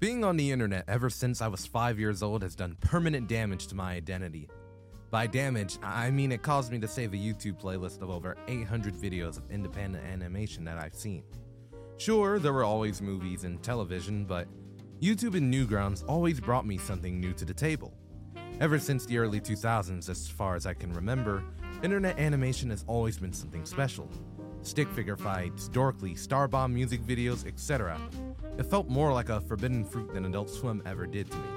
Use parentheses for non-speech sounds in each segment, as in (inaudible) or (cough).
Being on the internet ever since I was five years old has done permanent damage to my identity. By damage, I mean it caused me to save a YouTube playlist of over 800 videos of independent animation that I've seen. Sure, there were always movies and television, but YouTube and Newgrounds always brought me something new to the table. Ever since the early 2000s, as far as I can remember, internet animation has always been something special. Stick figure fights, dorkly, Starbomb music videos, etc. It felt more like a forbidden fruit than Adult Swim ever did to me.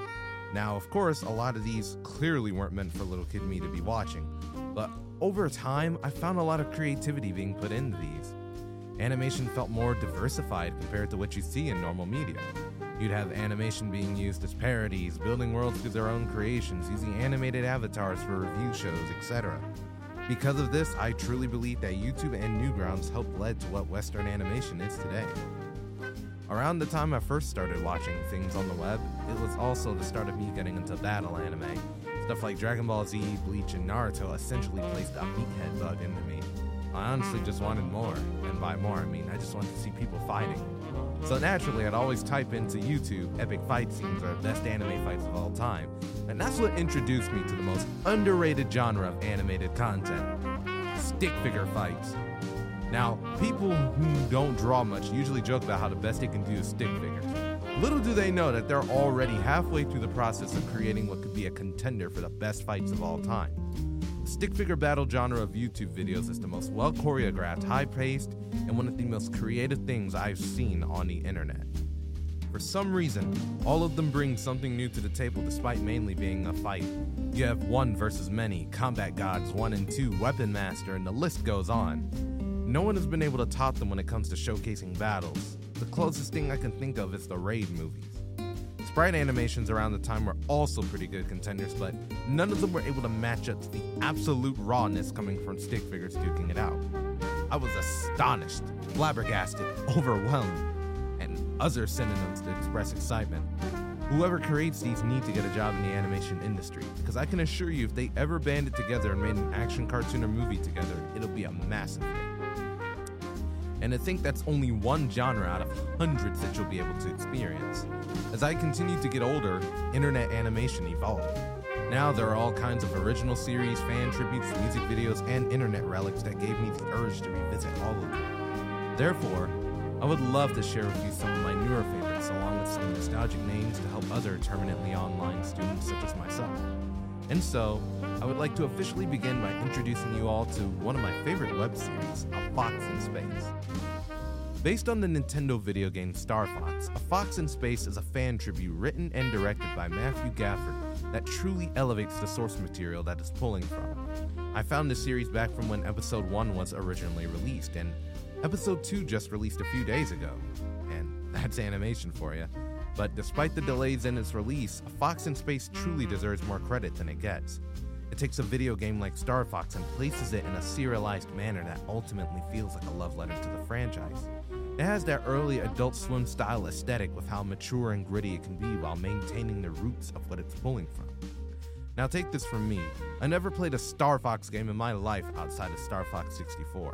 Now, of course, a lot of these clearly weren't meant for little kid me to be watching, but over time, I found a lot of creativity being put into these. Animation felt more diversified compared to what you see in normal media. You'd have animation being used as parodies, building worlds through their own creations, using animated avatars for review shows, etc. Because of this, I truly believe that YouTube and Newgrounds helped lead to what Western animation is today. Around the time I first started watching things on the web, it was also the start of me getting into battle anime. Stuff like Dragon Ball Z, Bleach, and Naruto essentially placed a meathead bug into me. I honestly just wanted more, and by more I mean I just wanted to see people fighting. So naturally, I'd always type into YouTube epic fight scenes or best anime fights of all time, and that's what introduced me to the most underrated genre of animated content stick figure fights. Now, people who don't draw much usually joke about how the best they can do is stick figures. Little do they know that they're already halfway through the process of creating what could be a contender for the best fights of all time. Stick figure battle genre of YouTube videos is the most well choreographed, high paced, and one of the most creative things I've seen on the internet. For some reason, all of them bring something new to the table despite mainly being a fight. You have one versus many, combat gods 1 and 2, weapon master, and the list goes on. No one has been able to top them when it comes to showcasing battles. The closest thing I can think of is the Raid movies. Sprite animations around the time were also pretty good contenders, but none of them were able to match up to the absolute rawness coming from stick figures duking it out. I was astonished, flabbergasted, (laughs) overwhelmed, and other synonyms to express excitement. Whoever creates these need to get a job in the animation industry, because I can assure you if they ever banded together and made an action cartoon or movie together, it'll be a massive hit and to think that's only one genre out of hundreds that you'll be able to experience. As I continue to get older, internet animation evolved. Now there are all kinds of original series, fan tributes, music videos, and internet relics that gave me the urge to revisit all of them. Therefore, I would love to share with you some of my newer favorites along with some nostalgic names to help other permanently online students such as myself. And so, I would like to officially begin by introducing you all to one of my favorite web series, A Fox in Space. Based on the Nintendo video game Star Fox, A Fox in Space is a fan tribute written and directed by Matthew Gafford that truly elevates the source material that it's pulling from. I found the series back from when episode 1 was originally released, and episode 2 just released a few days ago. And (laughs) that's animation for you. But despite the delays in its release, A Fox in Space truly deserves more credit than it gets. Takes a video game like Star Fox and places it in a serialized manner that ultimately feels like a love letter to the franchise. It has that early Adult Swim style aesthetic with how mature and gritty it can be while maintaining the roots of what it's pulling from. Now, take this from me I never played a Star Fox game in my life outside of Star Fox 64.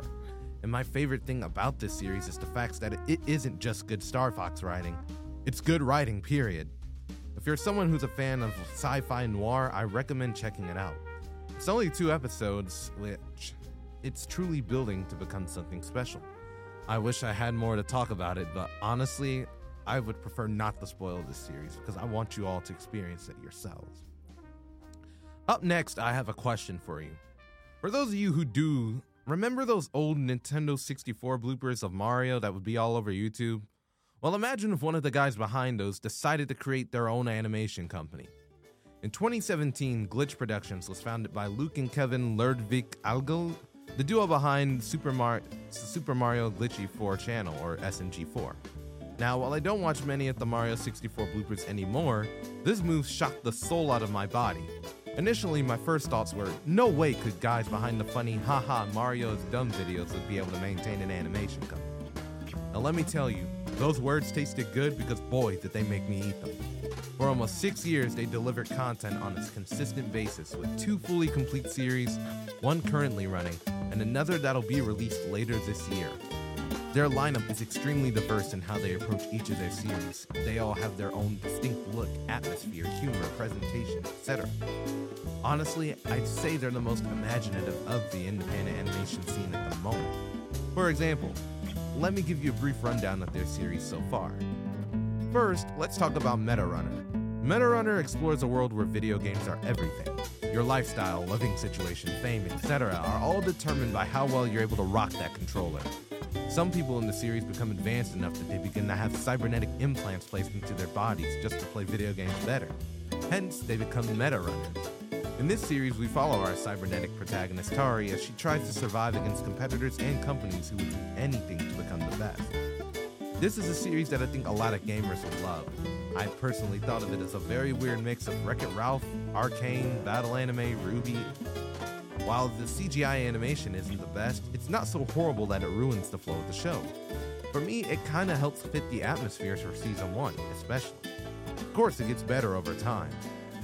And my favorite thing about this series is the fact that it isn't just good Star Fox writing, it's good writing, period. If you're someone who's a fan of sci fi noir, I recommend checking it out. It's only two episodes, which it's truly building to become something special. I wish I had more to talk about it, but honestly, I would prefer not to spoil this series because I want you all to experience it yourselves. Up next, I have a question for you. For those of you who do, remember those old Nintendo 64 bloopers of Mario that would be all over YouTube? Well, imagine if one of the guys behind those decided to create their own animation company. In 2017, Glitch Productions was founded by Luke and Kevin Lerdwichagul, the duo behind Super, Mar- Super Mario Glitchy 4 channel, or SMG4. Now, while I don't watch many of the Mario 64 bloopers anymore, this move shocked the soul out of my body. Initially, my first thoughts were no way could guys behind the funny haha Mario is dumb videos would be able to maintain an animation company. Now, let me tell you, those words tasted good because boy, did they make me eat them. For almost six years, they delivered content on a consistent basis with two fully complete series, one currently running, and another that'll be released later this year. Their lineup is extremely diverse in how they approach each of their series. They all have their own distinct look, atmosphere, humor, presentation, etc. Honestly, I'd say they're the most imaginative of the independent animation scene at the moment. For example, let me give you a brief rundown of their series so far. First, let's talk about Meta Runner. Meta Runner explores a world where video games are everything. Your lifestyle, living situation, fame, etc. are all determined by how well you're able to rock that controller. Some people in the series become advanced enough that they begin to have cybernetic implants placed into their bodies just to play video games better. Hence, they become meta runners. In this series, we follow our cybernetic protagonist Tari as she tries to survive against competitors and companies who would do anything to become the best. This is a series that I think a lot of gamers will love. I personally thought of it as a very weird mix of Wreck It Ralph, Arcane, Battle Anime, RWBY. while the CGI animation isn't the best, it's not so horrible that it ruins the flow of the show. For me, it kinda helps fit the atmospheres for season 1, especially. Of course, it gets better over time.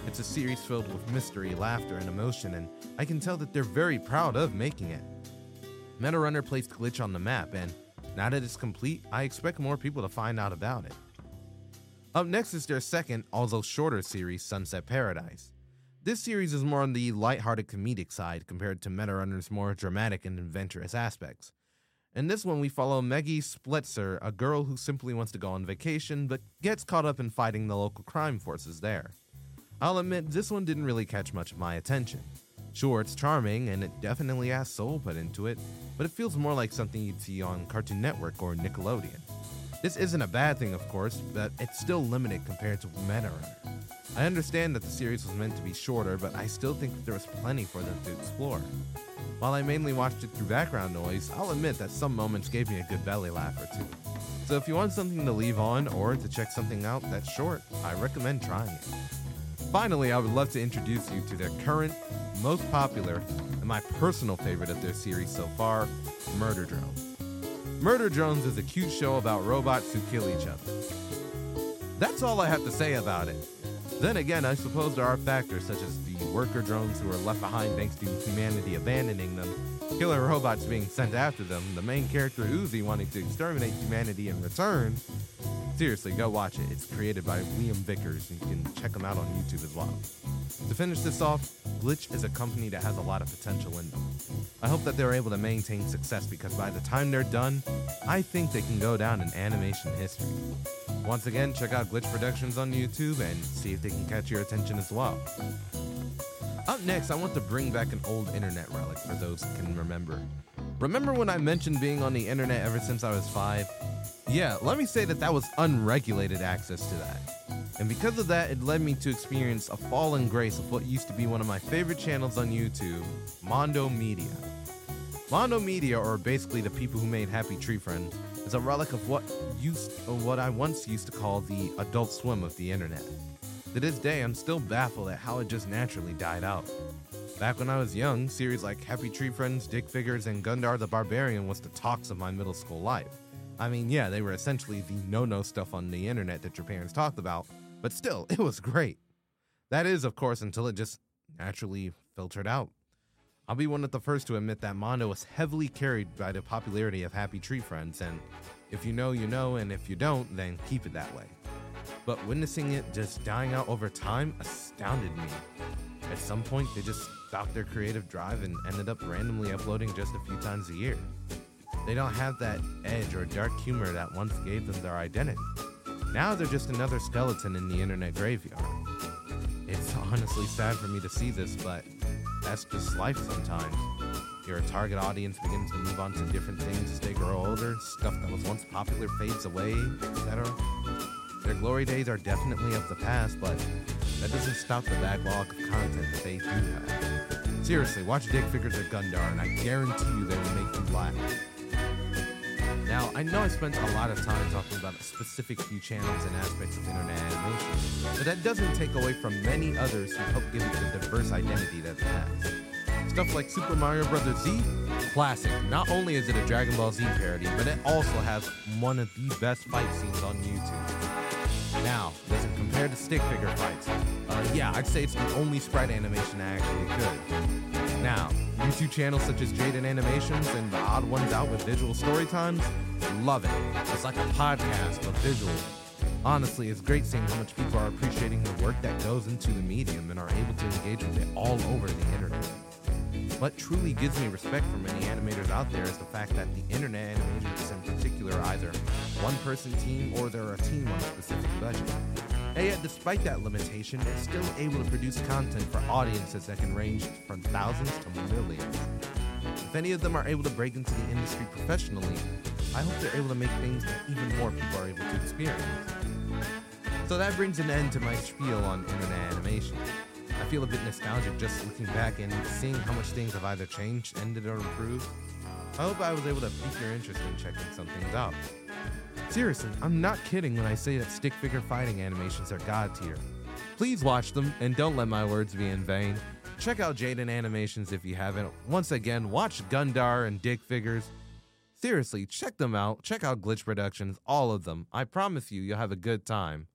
It's a series filled with mystery, laughter, and emotion, and I can tell that they're very proud of making it. Meta Runner placed Glitch on the map, and now that it's complete, I expect more people to find out about it. Up next is their second, although shorter series, Sunset Paradise. This series is more on the light-hearted comedic side compared to Meta Runner's more dramatic and adventurous aspects. In this one, we follow Meggy Spletzer, a girl who simply wants to go on vacation but gets caught up in fighting the local crime forces there. I'll admit, this one didn't really catch much of my attention. Sure, it's charming and it definitely has soul put into it, but it feels more like something you'd see on Cartoon Network or Nickelodeon. This isn't a bad thing, of course, but it's still limited compared to Meta Runner. I understand that the series was meant to be shorter, but I still think there was plenty for them to explore. While I mainly watched it through background noise, I'll admit that some moments gave me a good belly laugh or two. So if you want something to leave on or to check something out that's short, I recommend trying it. Finally, I would love to introduce you to their current, most popular, and my personal favorite of their series so far, Murder Drones. Murder Drones is a cute show about robots who kill each other. That's all I have to say about it. Then again, I suppose there are factors such as the worker drones who are left behind thanks to humanity abandoning them, killer robots being sent after them, the main character Uzi wanting to exterminate humanity in return. Seriously, go watch it. It's created by Liam Vickers, and you can check him out on YouTube as well. To finish this off, Glitch is a company that has a lot of potential in them. I hope that they're able to maintain success because by the time they're done, I think they can go down in animation history. Once again, check out Glitch Productions on YouTube and see if they can catch your attention as well. Up next, I want to bring back an old internet relic for those who can remember. Remember when I mentioned being on the internet ever since I was five? Yeah, let me say that that was unregulated access to that. And because of that, it led me to experience a fall in grace of what used to be one of my favorite channels on YouTube, Mondo Media. Mondo Media, or basically the people who made Happy Tree Friends, is a relic of what used what I once used to call the adult swim of the internet. To this day, I'm still baffled at how it just naturally died out. Back when I was young, series like Happy Tree Friends, Dick Figures, and Gundar the Barbarian was the talks of my middle school life. I mean, yeah, they were essentially the no no stuff on the internet that your parents talked about, but still, (laughs) it was great. That is, of course, until it just naturally filtered out. I'll be one of the first to admit that Mondo was heavily carried by the popularity of Happy Tree Friends, and if you know, you know, and if you don't, then keep it that way. But witnessing it just dying out over time astounded me. At some point, they just stopped their creative drive and ended up randomly uploading just a few times a year. They don't have that edge or dark humor that once gave them their identity. Now they're just another skeleton in the internet graveyard. It's honestly sad for me to see this, but that's just life sometimes. Your target audience begins to move on to different things as they grow older, stuff that was once popular fades away, etc. Their glory days are definitely of the past, but that doesn't stop the backlog of content that they do have. Seriously, watch Dick Figures or Gundar, and I guarantee you they will make you laugh. Now, I know I spent a lot of time talking about a specific few channels and aspects of internet animation, but that doesn't take away from many others who help give it the diverse identity that it has. Stuff like Super Mario Bros. Z, classic. Not only is it a Dragon Ball Z parody, but it also has one of the best fight scenes on YouTube. Now, does it compare to stick figure fights? Uh, yeah, I'd say it's the only sprite animation I actually good. Now, YouTube channels such as Jaden Animations and TheOdd1sOut with visual story times, love it. It's like a podcast but visual. Honestly, it's great seeing how much people are appreciating the work that goes into the medium and are able to engage with it all over the internet. What truly gives me respect for many animators out there is the fact that the internet animators in particular either one person team or they're a team on a specific budget. And yet, despite that limitation, they're still able to produce content for audiences that can range from thousands to millions. If any of them are able to break into the industry professionally, I hope they're able to make things that even more people are able to experience. So that brings an end to my spiel on internet animation. I feel a bit nostalgic just looking back and seeing how much things have either changed, ended, or improved. I hope I was able to pique your interest in checking some things out. Seriously, I'm not kidding when I say that stick figure fighting animations are god tier. Please watch them and don't let my words be in vain. Check out Jaden Animations if you haven't. Once again, watch Gundar and Dick Figures. Seriously, check them out. Check out Glitch Productions, all of them. I promise you, you'll have a good time.